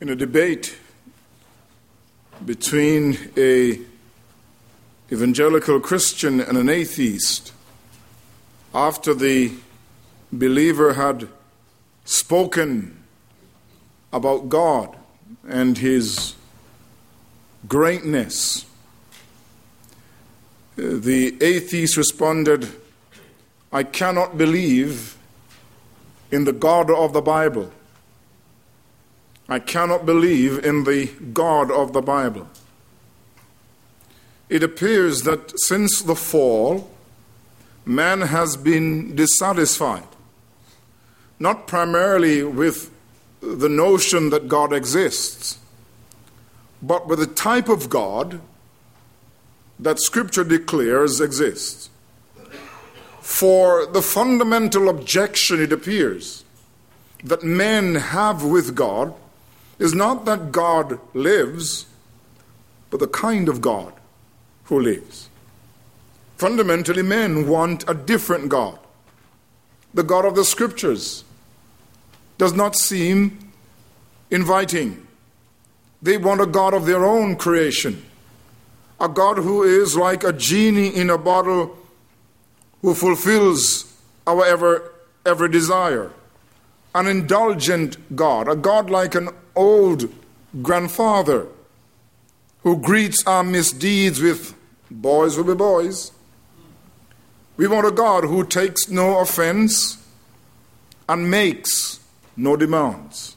in a debate between a evangelical Christian and an atheist after the believer had spoken about God and his greatness. Uh, the atheist responded I cannot believe in the God of the Bible I cannot believe in the God of the Bible. It appears that since the fall, man has been dissatisfied, not primarily with the notion that God exists, but with the type of God that Scripture declares exists. For the fundamental objection, it appears, that men have with God is not that God lives, but the kind of God who lives. Fundamentally, men want a different God. The God of the Scriptures does not seem inviting. They want a God of their own creation, a God who is like a genie in a bottle who fulfills our ever, every desire an indulgent God, a God like an old grandfather who greets our misdeeds with boys will be boys. We want a God who takes no offense and makes no demands.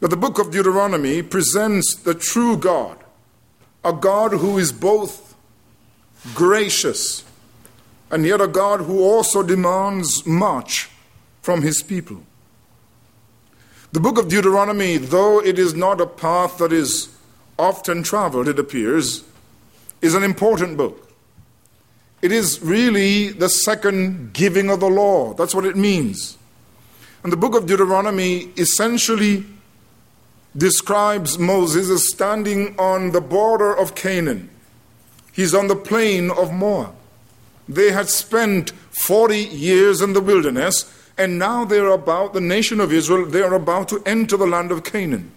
But the book of Deuteronomy presents the true God, a God who is both gracious and yet a God who also demands much from his people. The book of Deuteronomy, though it is not a path that is often traveled, it appears, is an important book. It is really the second giving of the law. That's what it means. And the book of Deuteronomy essentially describes Moses as standing on the border of Canaan. He's on the plain of Moab. They had spent 40 years in the wilderness and now they're about, the nation of Israel, they are about to enter the land of Canaan.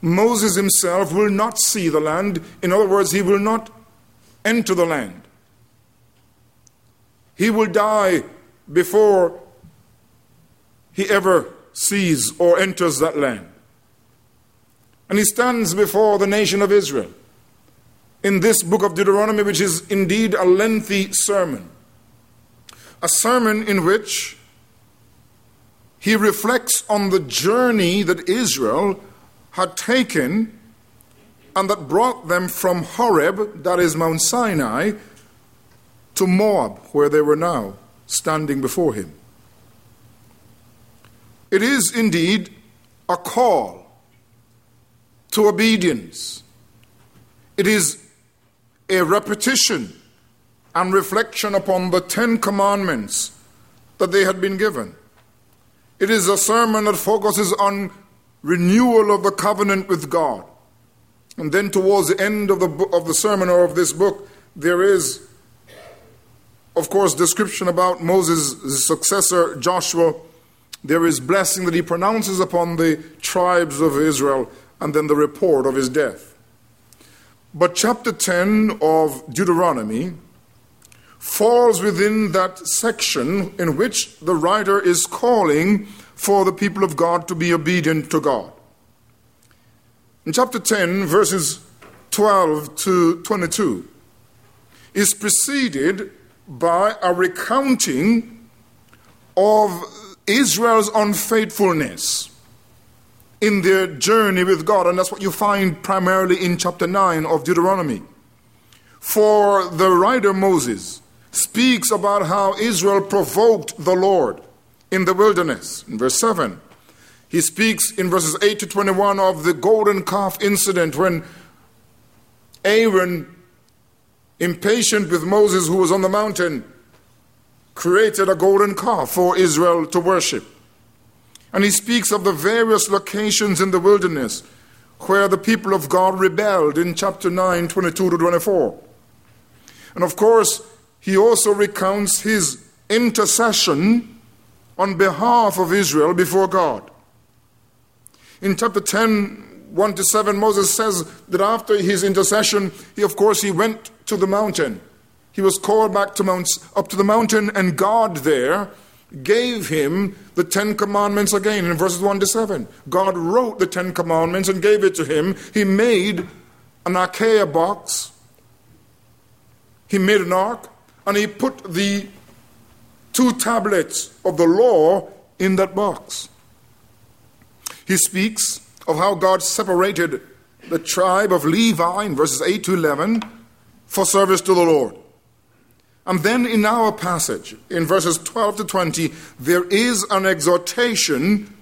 Moses himself will not see the land. In other words, he will not enter the land. He will die before he ever sees or enters that land. And he stands before the nation of Israel in this book of Deuteronomy, which is indeed a lengthy sermon. A sermon in which he reflects on the journey that Israel had taken and that brought them from Horeb, that is Mount Sinai, to Moab, where they were now standing before him. It is indeed a call to obedience. It is a repetition and reflection upon the Ten Commandments that they had been given. It is a sermon that focuses on renewal of the covenant with God. And then towards the end of the, of the sermon or of this book, there is, of course, description about Moses' successor, Joshua. There is blessing that he pronounces upon the tribes of Israel, and then the report of his death. But chapter 10 of Deuteronomy falls within that section in which the writer is calling for the people of God to be obedient to God. In chapter 10, verses 12 to 22, is preceded by a recounting of Israel's unfaithfulness in their journey with God. And that's what you find primarily in chapter 9 of Deuteronomy. For the writer Moses, speaks about how Israel provoked the Lord in the wilderness. In verse 7, he speaks in verses 8 to 21 of the golden calf incident when Aaron, impatient with Moses who was on the mountain, created a golden calf for Israel to worship. And he speaks of the various locations in the wilderness where the people of God rebelled in chapter 9, 22 to 24. And of course, he also recounts his intercession on behalf of Israel before God. In chapter 10, 1 to 7, Moses says that after his intercession, he, of course, he went to the mountain. He was called back to Mount, up to the mountain, and God there gave him the Ten Commandments again in verses 1 to 7. God wrote the Ten Commandments and gave it to him. He made an acacia box, he made an ark, and he put the two tablets of the law in that box. He speaks of how God separated the tribe of Levi in verses 8 to 11 for service to the Lord. And then in our passage, in verses 12 to 20, there is an exhortation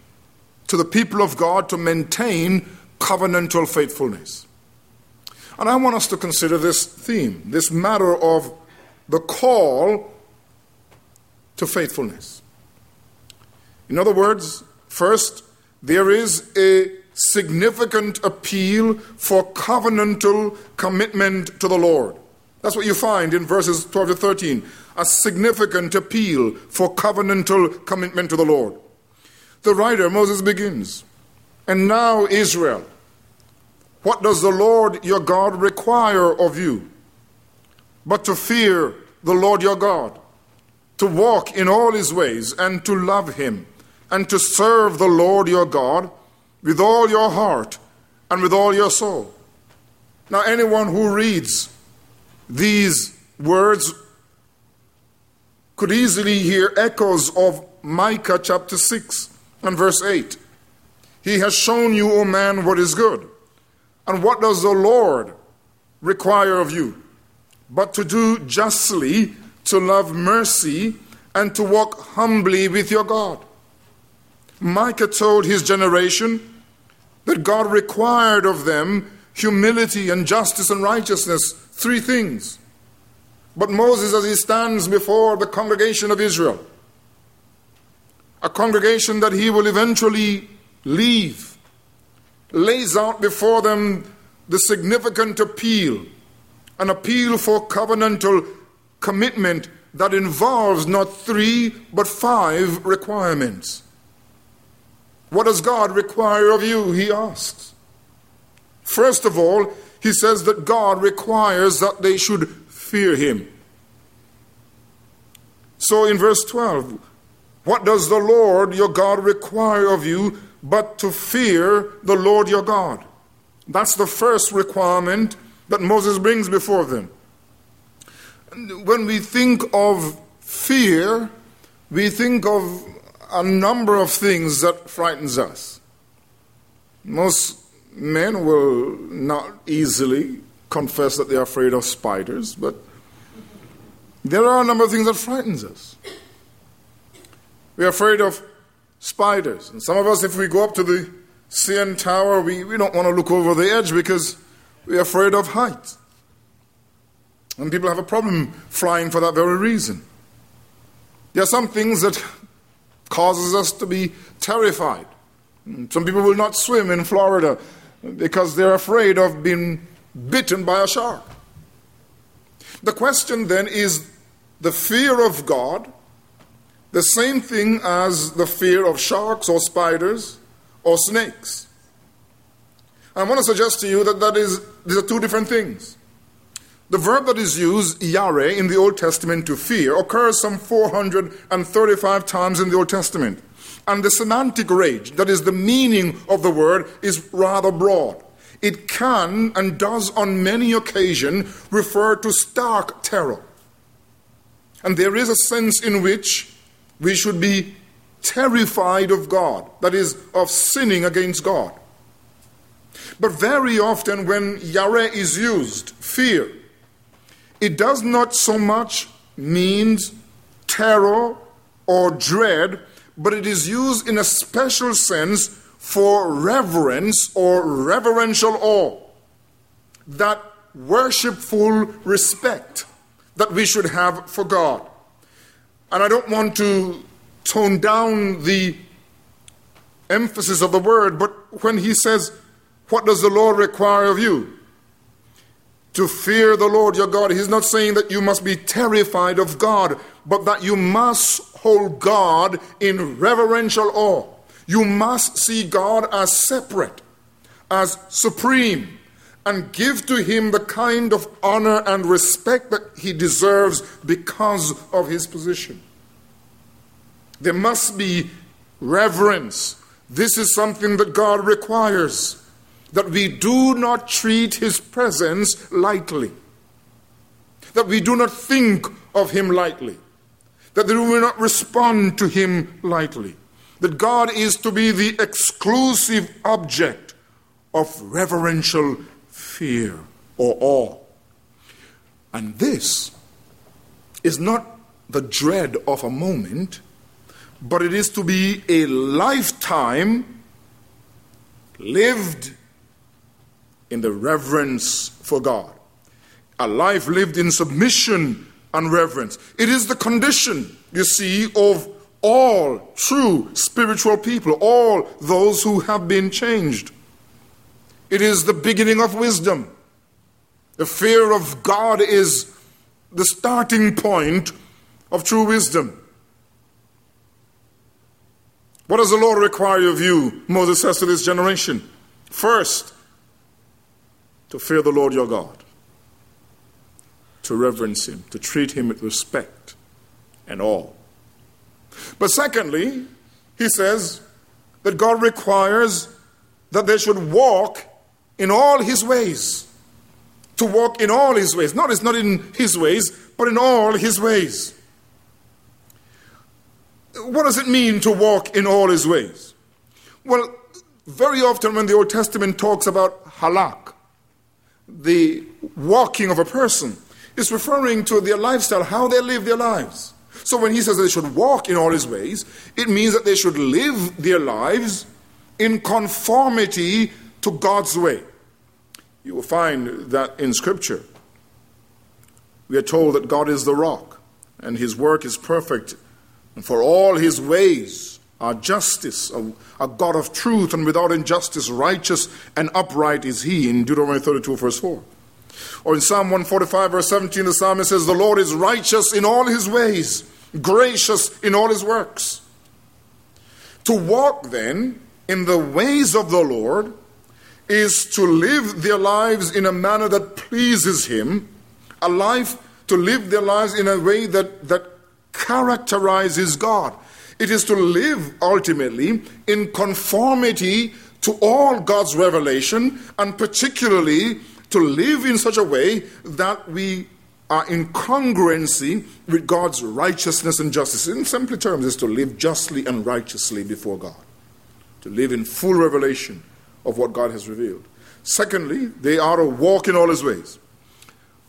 to the people of God to maintain covenantal faithfulness. And I want us to consider this theme, this matter of the call to faithfulness. In other words, first, there is a significant appeal for covenantal commitment to the Lord. That's what you find in verses 12 to 13 a significant appeal for covenantal commitment to the Lord. The writer, Moses, begins And now, Israel, what does the Lord your God require of you? But to fear the Lord your God, to walk in all his ways, and to love him, and to serve the Lord your God with all your heart and with all your soul. Now, anyone who reads these words could easily hear echoes of Micah chapter 6 and verse 8. He has shown you, O man, what is good. And what does the Lord require of you? But to do justly, to love mercy, and to walk humbly with your God. Micah told his generation that God required of them humility and justice and righteousness Three things. But Moses, as he stands before the congregation of Israel, a congregation that he will eventually leave, lays out before them the significant appeal, an appeal for covenantal commitment that involves not three but five requirements. What does God require of you? He asks. First of all, he says that God requires that they should fear him. So in verse 12, what does the Lord your God require of you but to fear the Lord your God? That's the first requirement that Moses brings before them. When we think of fear, we think of a number of things that frightens us. Most men will not easily confess that they're afraid of spiders, but there are a number of things that frightens us. We're afraid of spiders. And some of us, if we go up to the CN Tower, we, we don't want to look over the edge because we're afraid of heights. And people have a problem flying for that very reason. There are some things that causes us to be terrified. Some people will not swim in Florida because they're afraid of being bitten by a shark. The question then is the fear of God the same thing as the fear of sharks or spiders or snakes? I want to suggest to you that that is, these are two different things. The verb that is used, yare, in the Old Testament to fear occurs some 435 times in the Old Testament. And the semantic range, that is the meaning of the word, is rather broad. It can and does on many occasions refer to stark terror. And there is a sense in which we should be terrified of God, that is, of sinning against God. But very often, when yare is used, fear, it does not so much mean terror or dread but it is used in a special sense for reverence or reverential awe. That worshipful respect that we should have for God. And I don't want to tone down the emphasis of the word, but when he says, What does the Lord require of you? To fear the Lord your God. He's not saying that you must be terrified of God, but that you must hold God in reverential awe. You must see God as separate, as supreme, and give to him the kind of honor and respect that he deserves because of his position. There must be reverence. This is something that God requires that we do not treat his presence lightly, that we do not think of him lightly, that we will not respond to him lightly, that God is to be the exclusive object of reverential fear or awe. And this is not the dread of a moment, but it is to be a lifetime lived in the reverence for God. A life lived in submission and reverence. It is the condition, you see, of all true spiritual people, all those who have been changed. It is the beginning of wisdom. The fear of God is the starting point of true wisdom. What does the Lord require of you? Moses says to this generation. First, to fear the Lord your God, to reverence Him, to treat Him with respect and awe. But secondly, he says that God requires that they should walk in all His ways. To walk in all His ways. Notice, not in His ways, but in all His ways. What does it mean to walk in all His ways? Well, very often when the Old Testament talks about halak, the walking of a person. It's referring to their lifestyle, how they live their lives. So when he says they should walk in all his ways, it means that they should live their lives in conformity to God's way. You will find that in Scripture. We are told that God is the rock, and his work is perfect, and for all his ways are justice, a, a, God of truth and without injustice, righteous and upright is he, in Deuteronomy 32, verse 4. Or in Psalm 145, verse 17, the psalmist says, The Lord is righteous in all his ways, gracious in all his works. To walk then in the ways of the Lord is to live their lives in a manner that pleases him, a life to live their lives in a way that, that characterizes God. It is to live ultimately in conformity to all God's revelation, and particularly to live in such a way that we are in congruency with God's righteousness and justice. In simple terms, is to live justly and righteously before God, to live in full revelation of what God has revealed. Secondly, they are to walk in all his ways.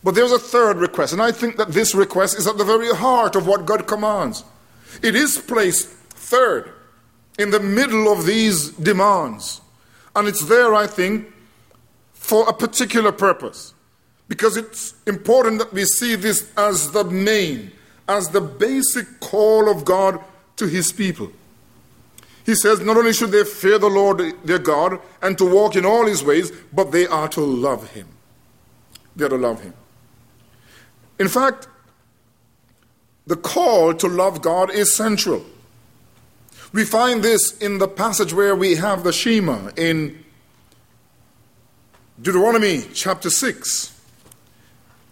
But there's a third request, and I think that this request is at the very heart of what God commands. It is placed third in the middle of these demands. And it's there, I think, for a particular purpose. Because it's important that we see this as the main, as the basic call of God to his people. He says not only should they fear the Lord their God and to walk in all his ways, but they are to love him. They are to love him. In fact, the call to love God is central. We find this in the passage where we have the Shema in Deuteronomy chapter 6,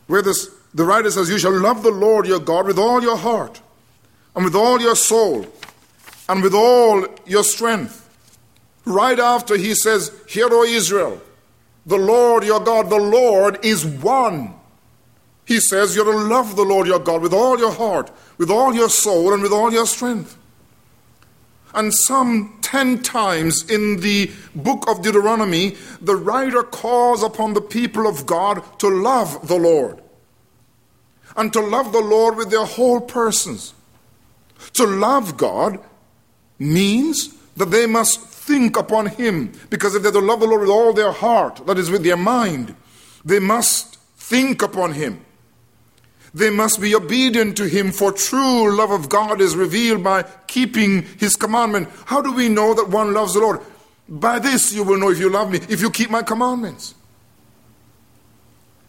where this, the writer says, You shall love the Lord your God with all your heart, and with all your soul, and with all your strength. Right after he says, Hear, O Israel, the Lord your God, the Lord is one. He says you're to love the Lord your God with all your heart, with all your soul, and with all your strength. And some ten times in the book of Deuteronomy, the writer calls upon the people of God to love the Lord. And to love the Lord with their whole persons. To love God means that they must think upon Him. Because if they're to love the Lord with all their heart, that is, with their mind, they must think upon Him. They must be obedient to him, for true love of God is revealed by keeping his commandment. How do we know that one loves the Lord? By this you will know if you love me, if you keep my commandments.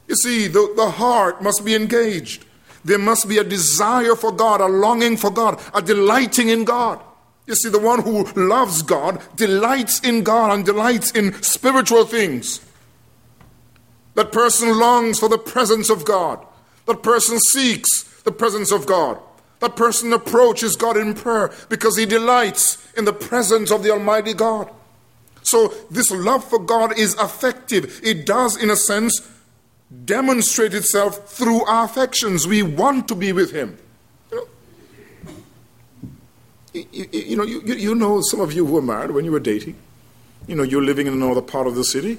You see, the, the heart must be engaged. There must be a desire for God, a longing for God, a delighting in God. You see, the one who loves God delights in God and delights in spiritual things. That person longs for the presence of God. That person seeks the presence of God. That person approaches God in prayer because he delights in the presence of the Almighty God. So, this love for God is affective. It does, in a sense, demonstrate itself through our affections. We want to be with Him. You know, you, you know, you, you know, some of you who were married when you were dating, you know, you're living in another part of the city.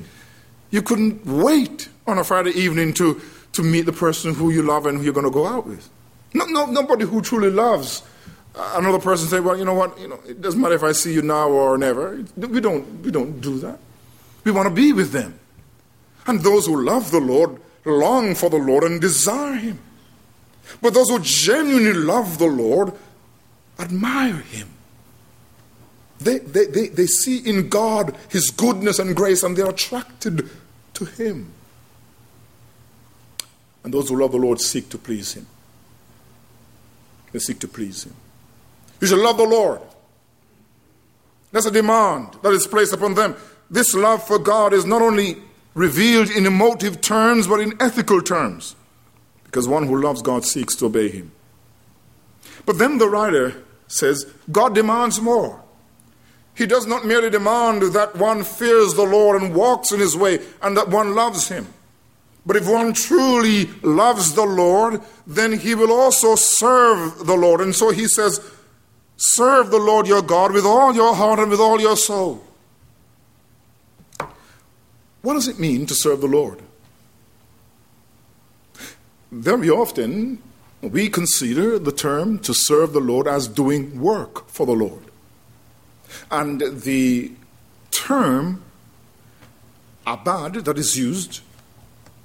You couldn't wait on a Friday evening to, to meet the person who you love and who you're going to go out with. No, no, nobody who truly loves uh, another person say, well, you know what, you know, it doesn't matter if I see you now or never. We don't, we don't do that. We want to be with them. And those who love the Lord long for the Lord and desire Him. But those who genuinely love the Lord admire Him. They, they, they, they see in God His goodness and grace and they're attracted to Him. And those who love the Lord seek to please Him. They seek to please Him. You shall love the Lord. That's a demand that is placed upon them. This love for God is not only revealed in emotive terms, but in ethical terms. Because one who loves God seeks to obey Him. But then the writer says, God demands more. He does not merely demand that one fears the Lord and walks in His way and that one loves Him. But if one truly loves the Lord, then he will also serve the Lord. And so he says, Serve the Lord your God with all your heart and with all your soul. What does it mean to serve the Lord? Very often, we consider the term to serve the Lord as doing work for the Lord. And the term abad that is used,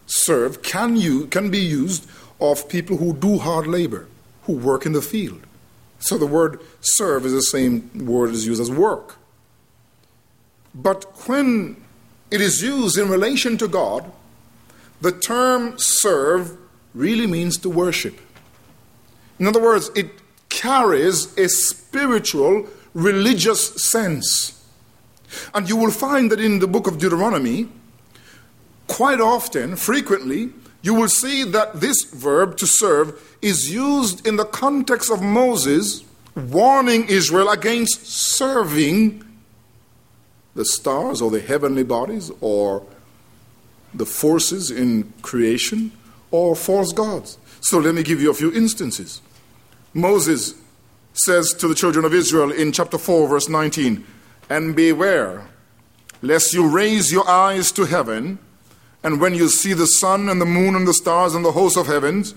serve, can, can be used of people who do hard labor, who work in the field. So the word serve is the same word as used as work. But when it is used in relation to God, the term serve really means to worship. In other words, it carries a spiritual, religious sense. And you will find that in the book of Deuteronomy, quite often, frequently, you will see that this verb to serve is used in the context of Moses warning Israel against serving the stars or the heavenly bodies or the forces in creation or false gods. So let me give you a few instances. Moses says to the children of Israel in chapter 4, verse 19, And beware, lest you raise your eyes to heaven and when you see the sun and the moon and the stars and the hosts of heavens,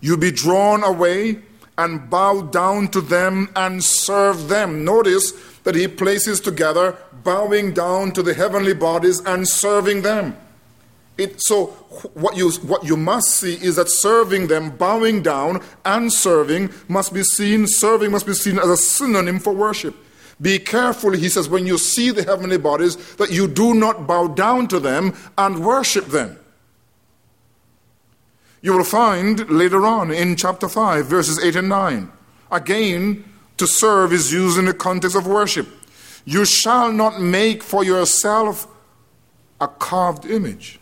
you be drawn away and bow down to them and serve them. Notice that he places together bowing down to the heavenly bodies and serving them. It, so what you what you must see is that serving them, bowing down and serving must be seen. Serving must be seen as a synonym for worship. Be careful, he says, when you see the heavenly bodies, that you do not bow down to them and worship them. You will find later on in chapter 5, verses 8 and 9. Again, to serve is used in the context of worship. You shall not make for yourself a carved image,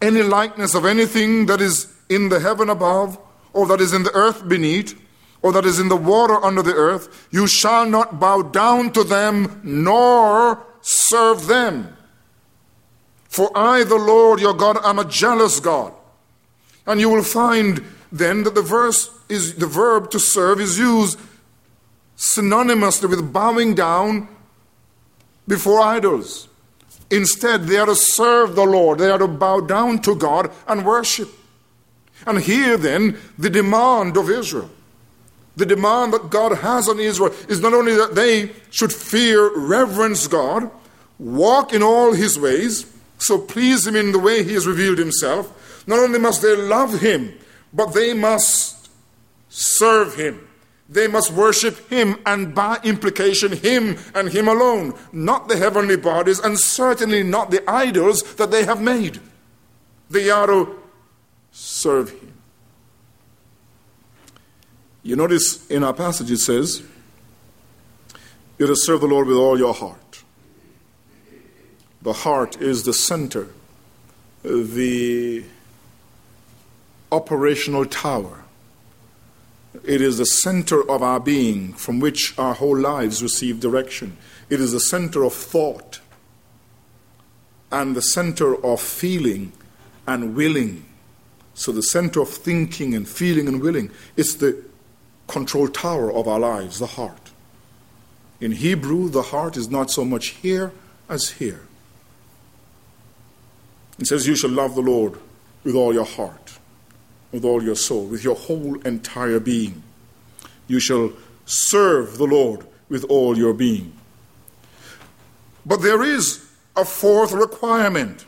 any likeness of anything that is in the heaven above, or that is in the earth beneath, or that is in the water under the earth, you shall not bow down to them nor serve them. For I, the Lord your God, am a jealous God. And you will find then that the verse is the verb to serve is used synonymously with bowing down before idols. Instead, they are to serve the Lord, they are to bow down to God and worship. And here then, the demand of Israel the demand that God has on Israel is not only that they should fear, reverence God, walk in all his ways, so please him in the way he has revealed himself. Not only must they love him, but they must serve him. They must worship him and by implication him and him alone, not the heavenly bodies and certainly not the idols that they have made. They are to serve him. You notice in our passage it says, You're to serve the Lord with all your heart. The heart is the center, the operational tower. It is the center of our being from which our whole lives receive direction. It is the center of thought and the center of feeling and willing. So, the center of thinking and feeling and willing. It's the control tower of our lives, the heart. In Hebrew, the heart is not so much here as here. It says, You shall love the Lord with all your heart, with all your soul, with your whole entire being. You shall serve the Lord with all your being. But there is a fourth requirement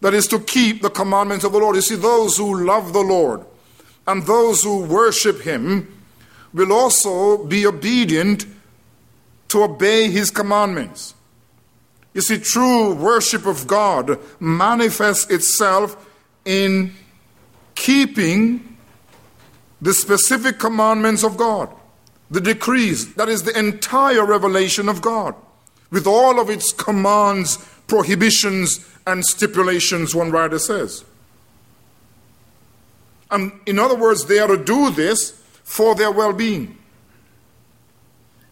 that is to keep the commandments of the Lord. You see, those who love the Lord and those who worship Him will also be obedient to obey His commandments. You see, true worship of God manifests itself in keeping the specific commandments of God, the decrees, that is the entire revelation of God, with all of its commands, prohibitions, and stipulations, one writer says. And in other words, they are to do this for their well being.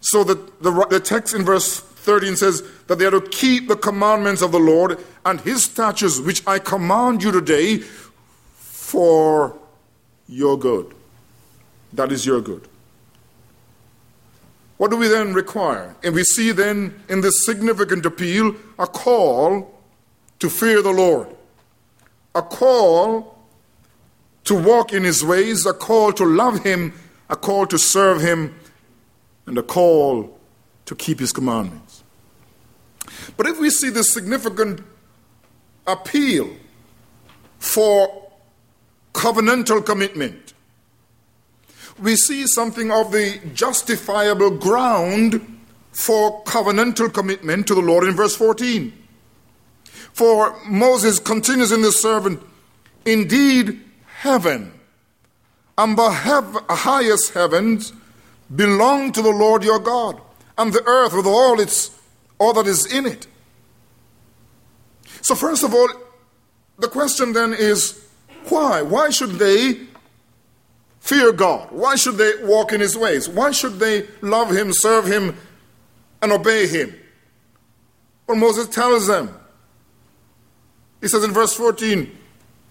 So that the, the text in verse 13 says that they are to keep the commandments of the Lord and his statutes, which I command you today for your good. That is your good. What do we then require? And we see then in this significant appeal a call to fear the Lord, a call to walk in his ways, a call to love him, a call to serve him, and a call to keep his commandments. But if we see the significant appeal for covenantal commitment, we see something of the justifiable ground for covenantal commitment to the Lord in verse 14. For Moses continues in the servant, indeed, heaven and the hev- highest heavens belong to the Lord your God, and the earth with all its all that is in it. So first of all, the question then is why? Why should they fear God? Why should they walk in his ways? Why should they love him, serve him, and obey him? Well, Moses tells them. He says in verse 14,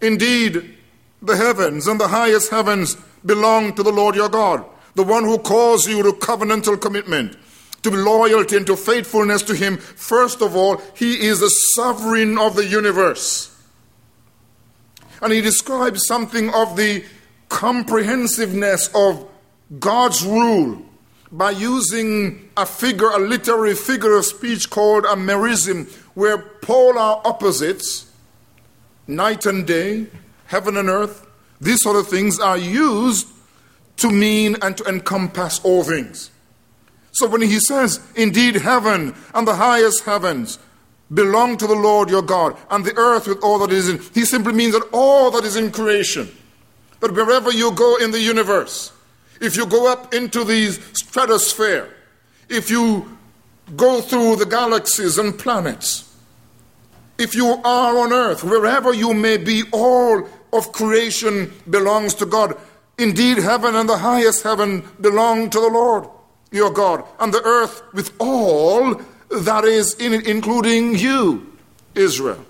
Indeed, the heavens and the highest heavens belong to the Lord your God, the one who calls you to covenantal commitment, to loyalty and to faithfulness to him. First of all, he is the sovereign of the universe. And he describes something of the comprehensiveness of God's rule by using a figure, a literary figure of speech called a merism, where polar opposites, night and day, heaven and earth, these sort of things are used to mean and to encompass all things. So when he says, Indeed, heaven and the highest heavens belong to the Lord your God, and the earth with all that is in, he simply means that all that is in creation, that wherever you go in the universe, if you go up into the stratosphere, if you go through the galaxies and planets, if you are on earth, wherever you may be, all of creation belongs to God. Indeed, heaven and the highest heaven belong to the Lord your God, and the earth with all that is in it, including you, Israel.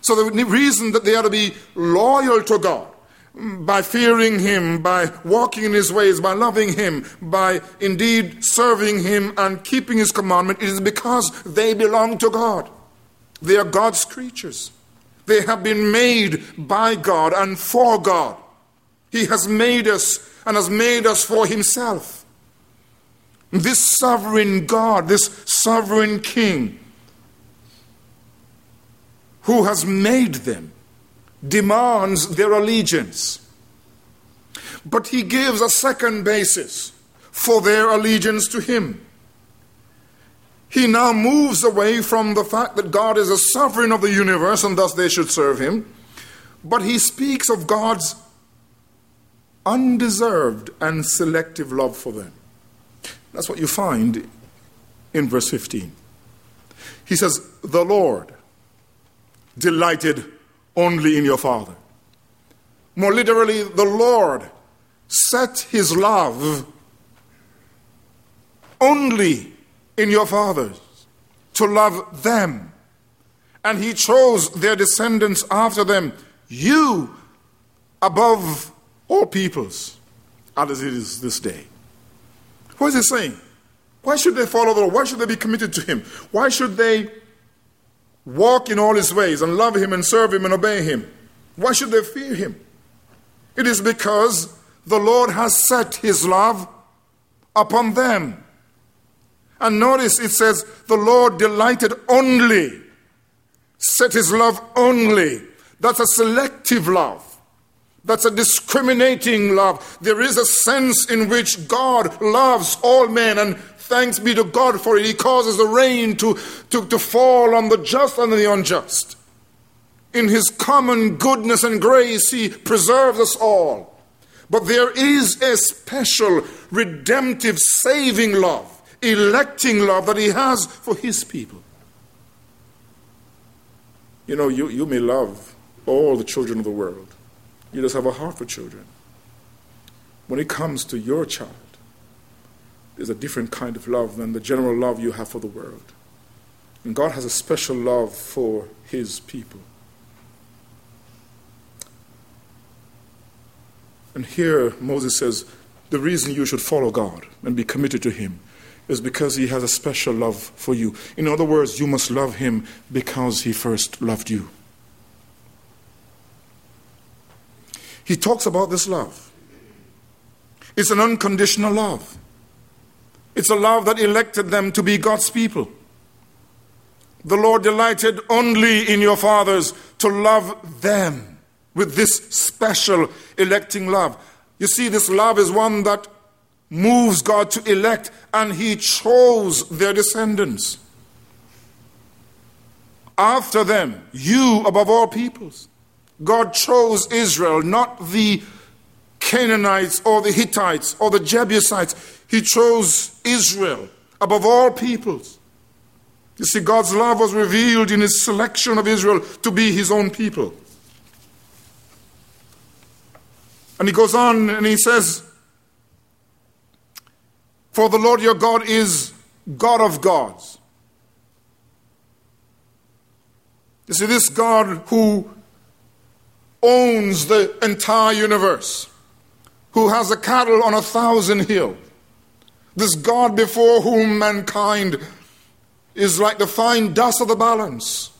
So the reason that they are to be loyal to God by fearing Him, by walking in His ways, by loving Him, by indeed serving Him and keeping His commandment, it is because they belong to God. They are God's creatures. They have been made by God and for God. He has made us and has made us for Himself. This sovereign God, this sovereign King, who has made them, demands their allegiance. But He gives a second basis for their allegiance to Him. He now moves away from the fact that God is a sovereign of the universe and thus they should serve him, but he speaks of God's undeserved and selective love for them. That's what you find in verse 15. He says, The Lord delighted only in your Father. More literally, the Lord set his love only in your fathers to love them. And he chose their descendants after them, you above all peoples, as it is this day. What is he saying? Why should they follow the Lord? Why should they be committed to him? Why should they walk in all his ways and love him and serve him and obey him? Why should they fear him? It is because the Lord has set his love upon them. And notice it says, the Lord delighted only, set his love only. That's a selective love. That's a discriminating love. There is a sense in which God loves all men, and thanks be to God for it. He causes the rain to, to, to fall on the just and the unjust. In His common goodness and grace, He preserves us all. But there is a special redemptive saving love, electing love that He has for His people. You know, you, you may love all the children of the world, you just have a heart for children. When it comes to your child, there's a different kind of love than the general love you have for the world. And God has a special love for His people. And here Moses says, the reason you should follow God and be committed to Him is because He has a special love for you. In other words, you must love Him because He first loved you. He talks about this love. It's an unconditional love. It's a love that elected them to be God's people. The Lord delighted only in your fathers to love them with this special electing love. You see, this love is one that moves God to elect, and He chose their descendants. After them, you above all peoples. God chose Israel, not the Canaanites or the Hittites or the Jebusites. He chose Israel above all peoples. You see, God's love was revealed in His selection of Israel to be His own people. And he goes on and he says, For the Lord your God is God of gods. You see, this God who owns the entire universe, who has a cattle on a thousand hills, this God before whom mankind is like the fine dust of the balance,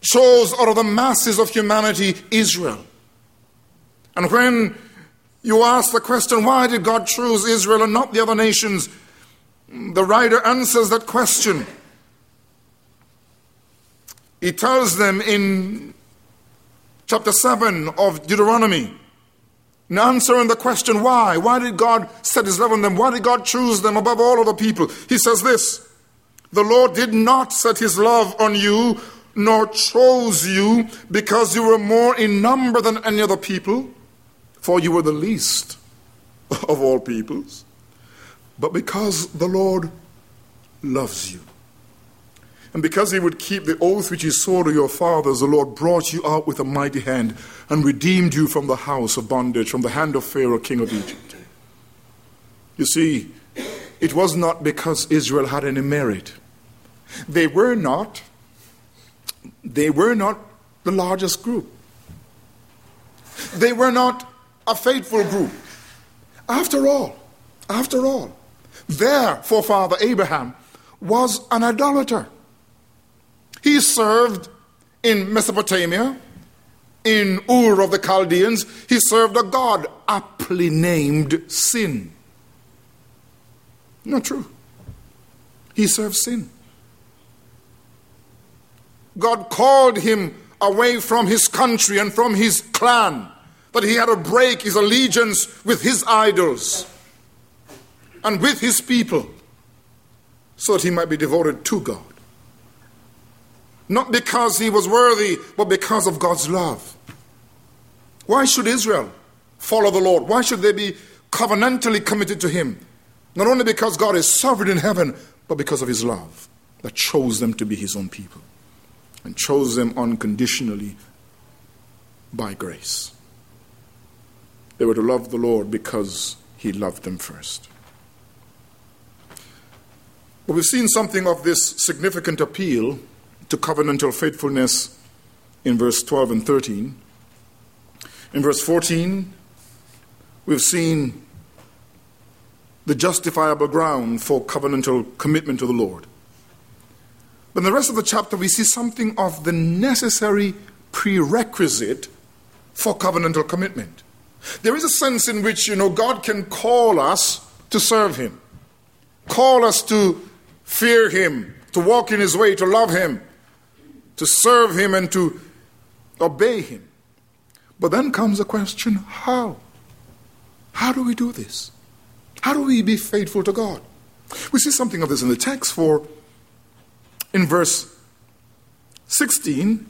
chose out of the masses of humanity Israel and when you ask the question, why did God choose Israel and not the other nations? The writer answers that question. He tells them in chapter 7 of Deuteronomy, in answering the question, why? Why did God set his love on them? Why did God choose them above all other people? He says this The Lord did not set his love on you, nor chose you because you were more in number than any other people for you were the least of all peoples. But because the Lord loves you, and because he would keep the oath which he swore to your fathers, the Lord brought you out with a mighty hand and redeemed you from the house of bondage, from the hand of Pharaoh, king of Egypt. You see, it was not because Israel had any merit. They were not, they were not the largest group. They were not a faithful group. After all, after all, their forefather Abraham was an idolater. He served in Mesopotamia, in Ur of the Chaldeans, he served a god aptly named Sin. Not true. He served sin. God called him away from his country and from his clan that he had to break his allegiance with his idols and with his people so that he might be devoted to God. Not because he was worthy, but because of God's love. Why should Israel follow the Lord? Why should they be covenantally committed to him? Not only because God is sovereign in heaven, but because of his love that chose them to be his own people and chose them unconditionally by grace. They were to love the Lord because he loved them first. But we've seen something of this significant appeal to covenantal faithfulness in verse 12 and 13. In verse 14, we've seen the justifiable ground for covenantal commitment to the Lord. But in the rest of the chapter, we see something of the necessary prerequisite for covenantal commitment. There is a sense in which, you know, God can call us to serve Him, call us to fear Him, to walk in His way, to love Him, to serve Him, and to obey Him. But then comes the question how? How do we do this? How do we be faithful to God? We see something of this in the text, for in verse 16,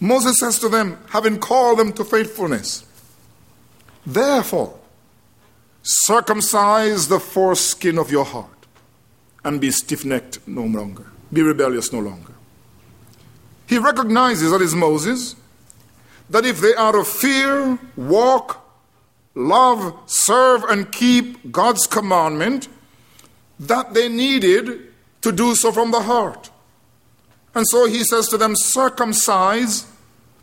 Moses says to them, having called them to faithfulness, Therefore, circumcise the foreskin of your heart and be stiff necked no longer, be rebellious no longer. He recognizes that is Moses, that if they out of fear walk, love, serve, and keep God's commandment, that they needed to do so from the heart. And so he says to them, circumcise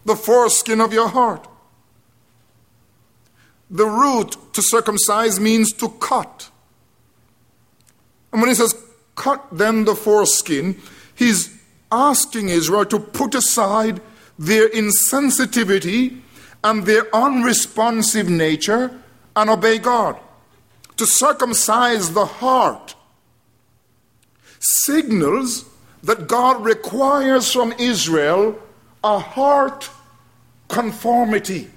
the foreskin of your heart. The root to circumcise means to cut. And when he says, cut then the foreskin, he's asking Israel to put aside their insensitivity and their unresponsive nature and obey God. To circumcise the heart signals that God requires from Israel a heart conformity.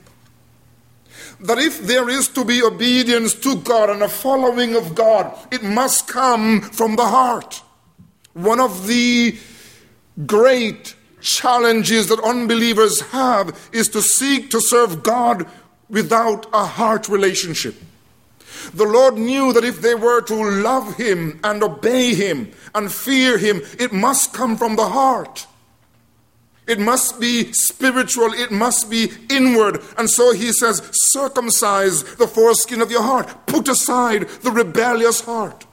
That if there is to be obedience to God and a following of God, it must come from the heart. One of the great challenges that unbelievers have is to seek to serve God without a heart relationship. The Lord knew that if they were to love Him and obey Him and fear Him, it must come from the heart. It must be spiritual, it must be inward. And so he says, circumcise the foreskin of your heart. Put aside the rebellious heart.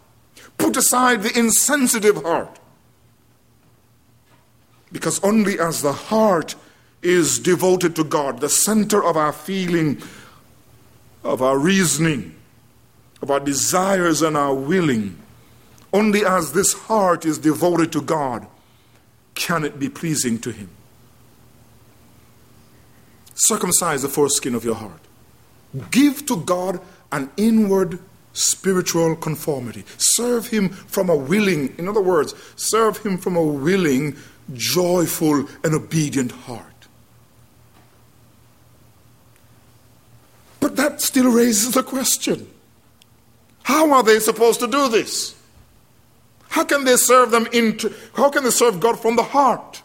Put aside the insensitive heart. Because only as the heart is devoted to God, the center of our feeling, of our reasoning, of our desires and our willing, only as this heart is devoted to God can it be pleasing to Him. Circumcise the foreskin of your heart. Give to God an inward spiritual conformity. Serve Him from a willing, in other words, serve Him from a willing, joyful, and obedient heart. But that still raises the question how are they supposed to do this? How can they serve them into how can they serve God from the heart?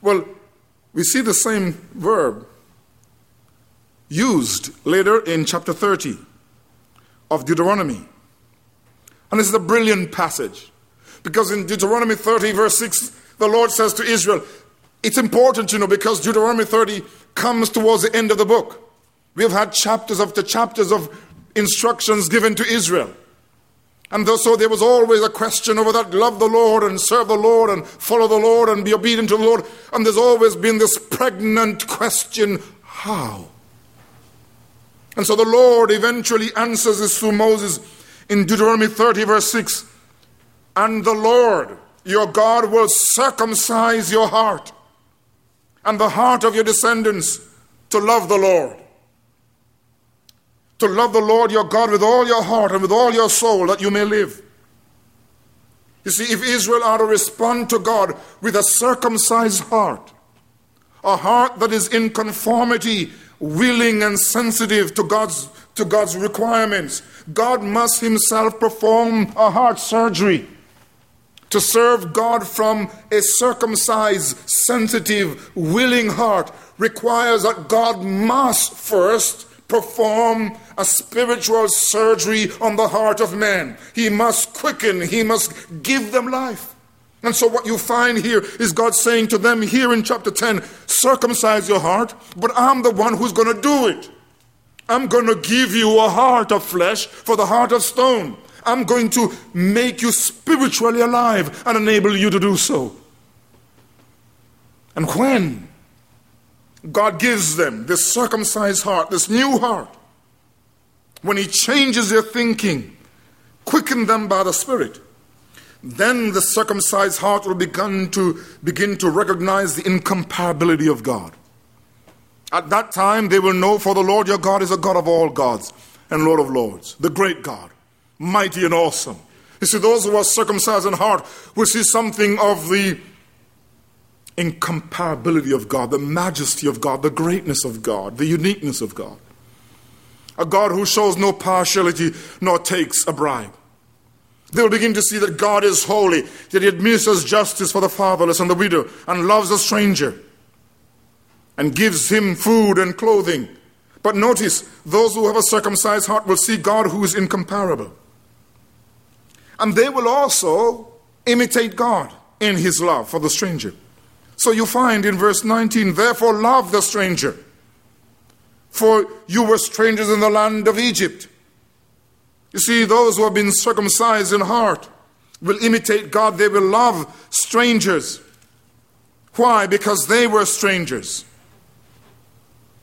Well, we see the same verb used later in chapter 30 of Deuteronomy. And this is a brilliant passage because in Deuteronomy 30, verse 6, the Lord says to Israel, it's important, you know, because Deuteronomy 30 comes towards the end of the book. We have had chapters after chapters of instructions given to Israel. And so there was always a question over that love the Lord and serve the Lord and follow the Lord and be obedient to the Lord. And there's always been this pregnant question how? And so the Lord eventually answers this through Moses in Deuteronomy 30, verse 6. And the Lord your God will circumcise your heart and the heart of your descendants to love the Lord to love the Lord your God with all your heart and with all your soul that you may live. You see, if Israel are to respond to God with a circumcised heart, a heart that is in conformity, willing and sensitive to God's, to God's requirements, God must Himself perform a heart surgery. To serve God from a circumcised, sensitive, willing heart requires that God must first perform a spiritual surgery on the heart of man. He must quicken, he must give them life. And so, what you find here is God saying to them here in chapter 10 circumcise your heart, but I'm the one who's going to do it. I'm going to give you a heart of flesh for the heart of stone. I'm going to make you spiritually alive and enable you to do so. And when God gives them this circumcised heart, this new heart, when He changes their thinking, quicken them by the Spirit, then the circumcised heart will begin to begin to recognize the incomparability of God. At that time, they will know for the Lord your God is a God of all gods and Lord of lords, the great God, mighty and awesome. You see, those who are circumcised in heart will see something of the incomparability of God, the majesty of God, the greatness of God, the uniqueness of God. A God who shows no partiality nor takes a bribe. They'll begin to see that God is holy, that He administers justice for the fatherless and the widow, and loves a stranger, and gives him food and clothing. But notice, those who have a circumcised heart will see God who is incomparable. And they will also imitate God in His love for the stranger. So you find in verse 19, therefore love the stranger, for you were strangers in the land of Egypt. You see, those who have been circumcised in heart will imitate God, they will love strangers. Why? Because they were strangers.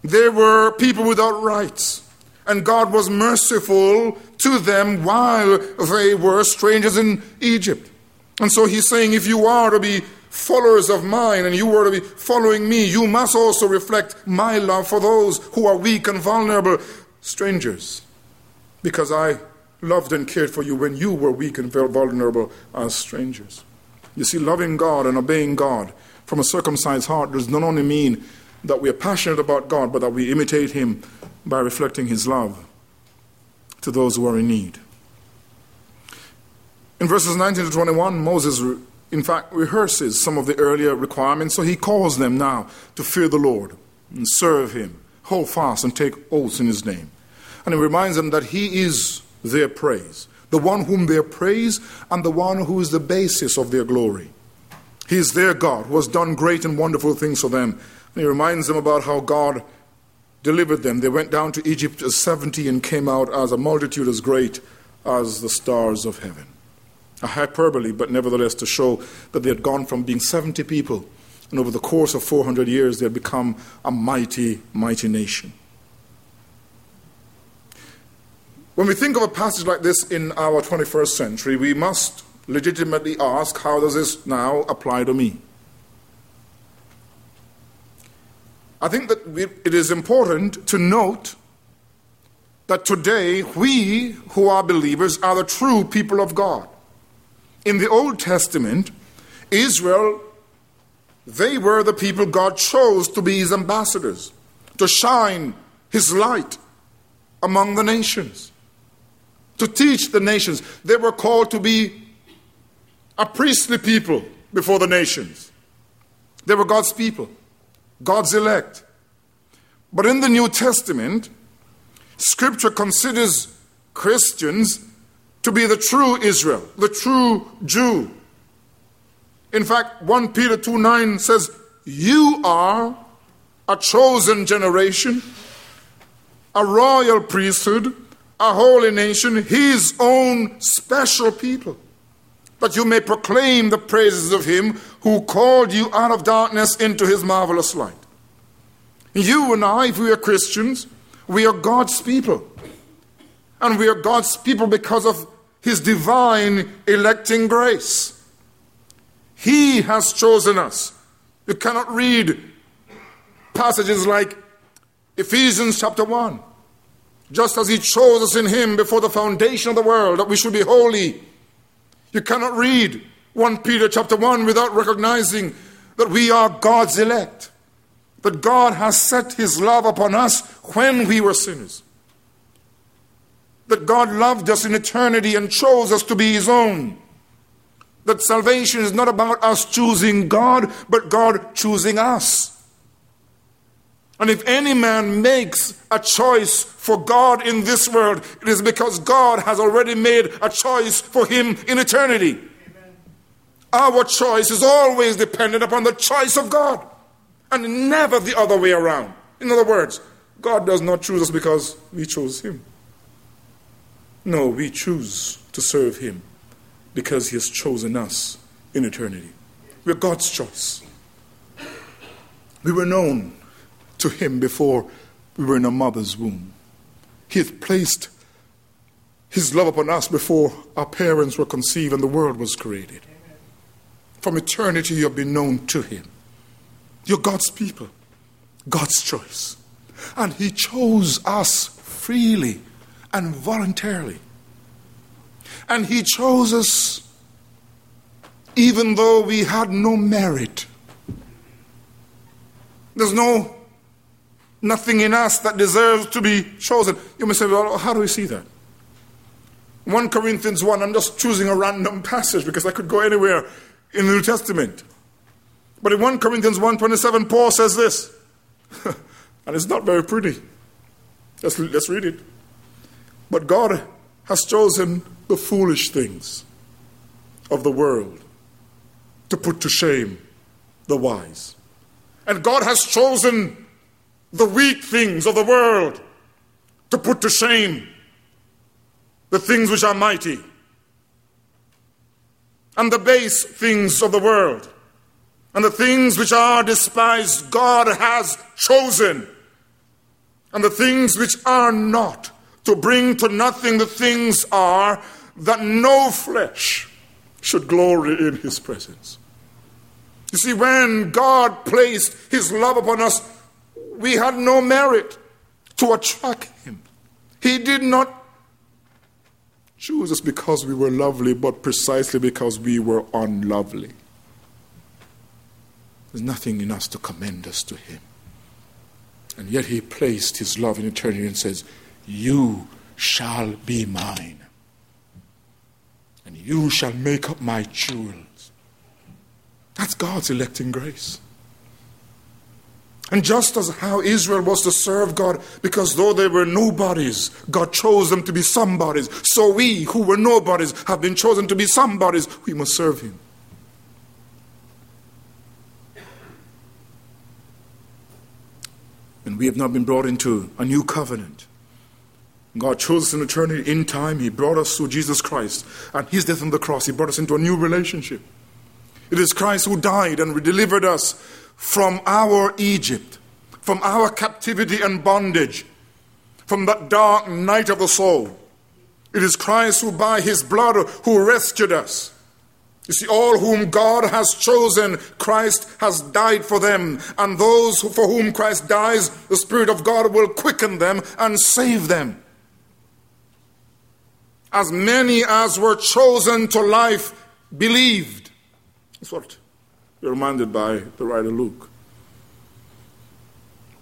They were people without rights. And God was merciful to them while they were strangers in Egypt. And so he's saying, if you are to be followers of mine and you were to be following me, you must also reflect my love for those who are weak and vulnerable strangers. Because I loved and cared for you when you were weak and vulnerable as strangers. You see, loving God and obeying God from a circumcised heart does not only mean that we are passionate about God, but that we imitate Him by reflecting His love to those who are in need. In verses 19 to 21, Moses, in fact, rehearses some of the earlier requirements, so he calls them now to fear the Lord and serve Him, hold fast and take oaths in His name. And he reminds them that He is their praise, the one whom they praise, and the one who is the basis of their glory. He is their God who has done great and wonderful things for them. And he reminds them about how God delivered them. They went down to Egypt as 70 and came out as a multitude as great as the stars of heaven. A hyperbole, but nevertheless to show that they had gone from being 70 people, and over the course of 400 years, they had become a mighty, mighty nation. When we think of a passage like this in our 21st century, we must legitimately ask how does this now apply to me? I think that we, it is important to note that today we who are believers are the true people of God. In the Old Testament, Israel, they were the people God chose to be his ambassadors, to shine his light among the nations to teach the nations. They were called to be a priestly people before the nations. They were God's people, God's elect. But in the New Testament, Scripture considers Christians to be the true Israel, the true Jew. In fact, 1 Peter 2 9 says, You are a chosen generation, a royal priesthood a holy nation, his own special people, that you may proclaim the praises of him who called you out of darkness into his marvelous light. You and I, if we are Christians, we are God's people. And we are God's people because of his divine electing grace. He has chosen us. You cannot read passages like Ephesians chapter 1 just as He chose us in Him before the foundation of the world, that we should be holy. You cannot read 1 Peter chapter 1 without recognizing that we are God's elect, that God has set His love upon us when we were sinners, that God loved us in eternity and chose us to be His own. That salvation is not about us choosing God, but God choosing us. And if any man makes a choice for God in this world, it is because God has already made a choice for him in eternity. Amen. Our choice is always dependent upon the choice of God and never the other way around. In other words, God does not choose us because we chose him. No, we choose to serve him because he has chosen us in eternity. We're God's choice. We were known to Him before we were in a mother's womb. He has placed His love upon us before our parents were conceived and the world was created. From eternity, you have been known to Him. You're God's people, God's choice. And He chose us freely and voluntarily. And He chose us even though we had no merit. There's no nothing in us that deserves to be chosen. You may say, well, how do we see that? 1 Corinthians 1, I'm just choosing a random passage because I could go anywhere in the New Testament. But in 1 Corinthians 1:27, Paul says this, and it's not very pretty. Let's, let's read it. But God has chosen the foolish things of the world to put to shame the wise. And God has chosen the weak things of the world to put to shame the things which are mighty and the base things of the world and the things which are despised God has chosen and the things which are not to bring to nothing the things are that no flesh should glory in his presence. You see, when God placed his love upon us, we had no merit to attract him. He did not choose us because we were lovely, but precisely because we were unlovely. There's nothing in us to commend us to him. And yet he placed his love in eternity and says, You shall be mine, and you shall make up my jewels. That's God's electing grace. And just as how Israel was to serve God, because though they were nobodies, God chose them to be somebodies. So we, who were nobodies, have been chosen to be somebodies. We must serve Him. And we have not been brought into a new covenant. God chose us in eternity in time. He brought us through Jesus Christ. And His death on the cross, He brought us into a new relationship. It is Christ who died and delivered us from our Egypt, from our captivity and bondage, from that dark night of the soul. It is Christ who, by his blood, who rescued us. You see, all whom God has chosen, Christ has died for them. And those for whom Christ dies, the Spirit of God will quicken them and save them. As many as were chosen to life believed. That's what we're reminded by the writer Luke.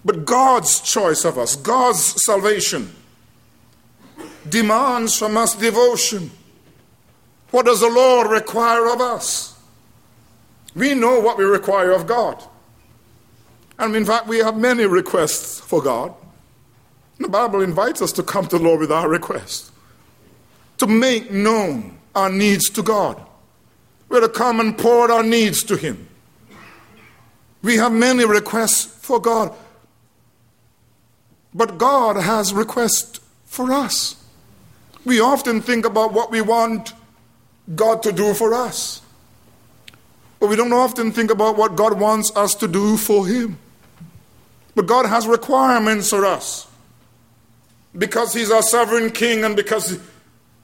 But God's choice of us, God's salvation, demands from us devotion. What does the Lord require of us? We know what we require of God. And in fact, we have many requests for God. The Bible invites us to come to the Lord with our requests, to make known our needs to God. We're to come and pour our needs to Him. We have many requests for God, but God has requests for us. We often think about what we want God to do for us, but we don't often think about what God wants us to do for Him. But God has requirements for us because He's our sovereign King and because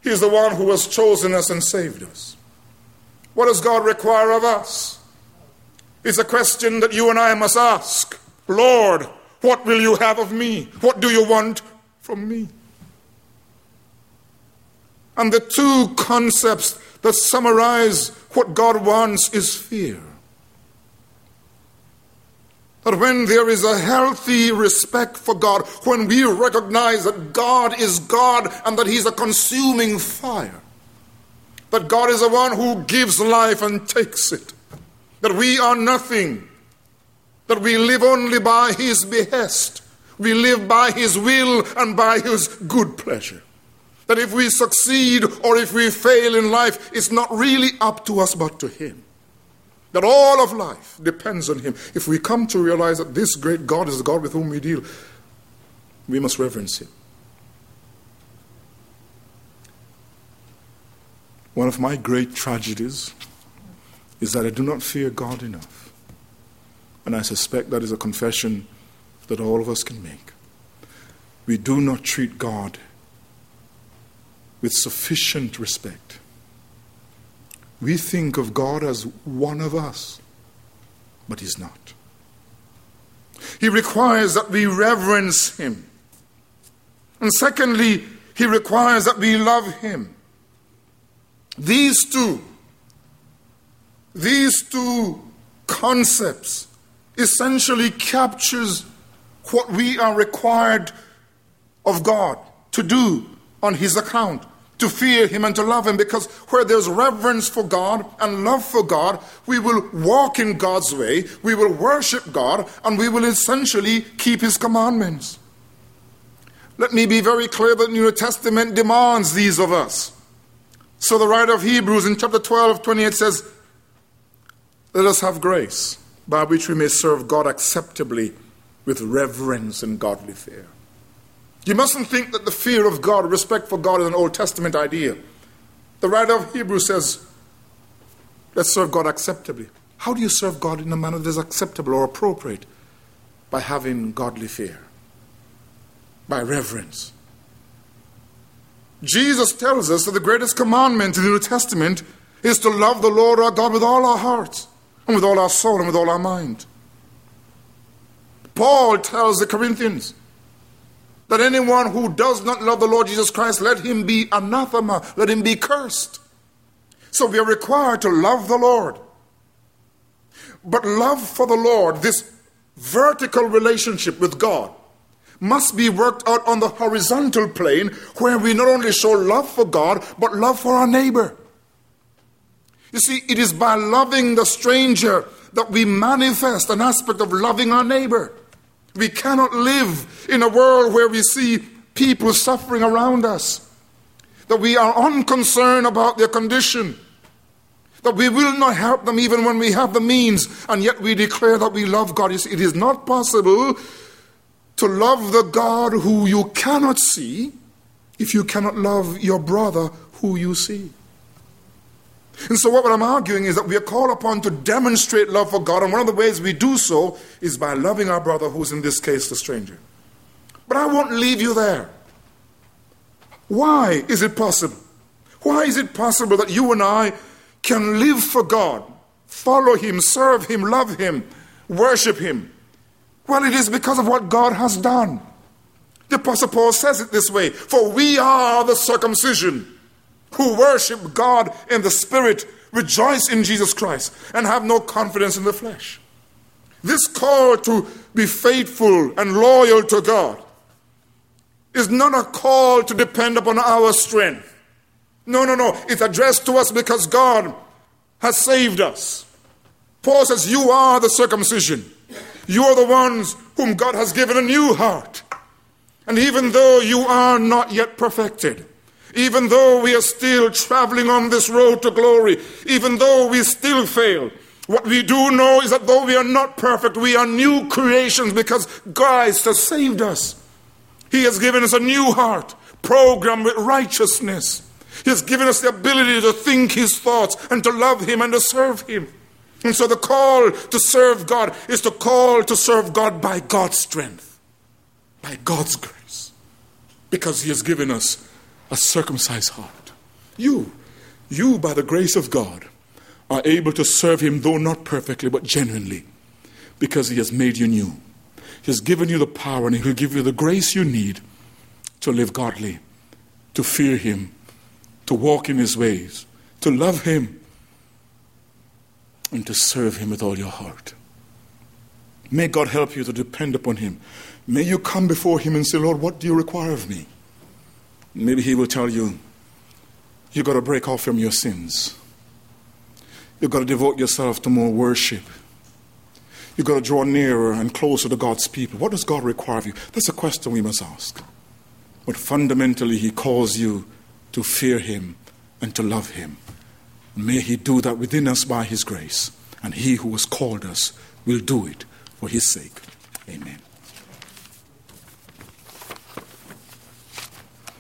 He's the one who has chosen us and saved us. What does God require of us? It's a question that you and I must ask. Lord, what will you have of me? What do you want from me? And the two concepts that summarize what God wants is fear. That when there is a healthy respect for God, when we recognize that God is God and that He's a consuming fire, that God is the one who gives life and takes it. That we are nothing that we live only by His behest. We live by His will and by His good pleasure. That if we succeed or if we fail in life, it's not really up to us but to Him. That all of life depends on Him. If we come to realize that this great God is the God with whom we deal, we must reverence Him. One of my great tragedies is that I do not fear God enough. And I suspect that is a confession that all of us can make. We do not treat God with sufficient respect. We think of God as one of us, but He's not. He requires that we reverence Him. And secondly, He requires that we love Him. These two, these two concepts essentially captures what we are required of God to do on his account to fear him and to love him because where there's reverence for God and love for God, we will walk in God's way, we will worship God, and we will essentially keep his commandments. Let me be very clear that the New Testament demands these of us. So the writer of Hebrews in chapter 12, 28 says, Let us have grace by which we may serve God acceptably with reverence and godly fear. You mustn't think that the fear of God, respect for God, is an Old Testament idea. The writer of Hebrews says, Let's serve God acceptably. How do you serve God in a manner that is acceptable or appropriate? By having godly fear, by reverence, Jesus tells us that the greatest commandment in the New Testament is to love the Lord our God with all our hearts and with all our soul and with all our mind. Paul tells the Corinthians that anyone who does not love the Lord Jesus Christ, let him be anathema, let him be cursed. So we are required to love the Lord. But love for the Lord, this vertical relationship with God, must be worked out on the horizontal plane where we not only show love for God, but love for our neighbor. You see, it is by loving the stranger that we manifest an aspect of loving our neighbor. We cannot live in a world where we see people suffering around us, that we are unconcerned about their condition, that we will not help them even when we have the means, and yet we declare that we love God. It is not possible to love the God who you cannot see if you cannot love your brother who you see. And so, what I'm arguing is that we are called upon to demonstrate love for God, and one of the ways we do so is by loving our brother, who's in this case the stranger. But I won't leave you there. Why is it possible? Why is it possible that you and I can live for God, follow Him, serve Him, love Him, worship Him, well, it is because of what God has done. The Apostle Paul says it this way For we are the circumcision who worship God in the Spirit, rejoice in Jesus Christ, and have no confidence in the flesh. This call to be faithful and loyal to God is not a call to depend upon our strength. No, no, no. It's addressed to us because God has saved us. Paul says, You are the circumcision. You are the ones whom God has given a new heart. And even though you are not yet perfected, even though we are still traveling on this road to glory, even though we still fail, what we do know is that though we are not perfect, we are new creations because Christ has saved us. He has given us a new heart, programmed with righteousness. He has given us the ability to think His thoughts and to love Him and to serve Him. And so the call to serve God is to call to serve God by God's strength, by God's grace, because He has given us a circumcised heart. You, you, by the grace of God, are able to serve Him, though not perfectly, but genuinely, because He has made you new. He has given you the power and He'll give you the grace you need to live godly, to fear Him, to walk in His ways, to love Him and to serve Him with all your heart. May God help you to depend upon Him. May you come before Him and say, Lord, what do you require of me? Maybe He will tell you, you've got to break off from your sins. You've got to devote yourself to more worship. You've got to draw nearer and closer to God's people. What does God require of you? That's a question we must ask. But fundamentally, He calls you to fear Him and to love Him. May He do that within us by His grace. And He who has called us will do it for His sake. Amen.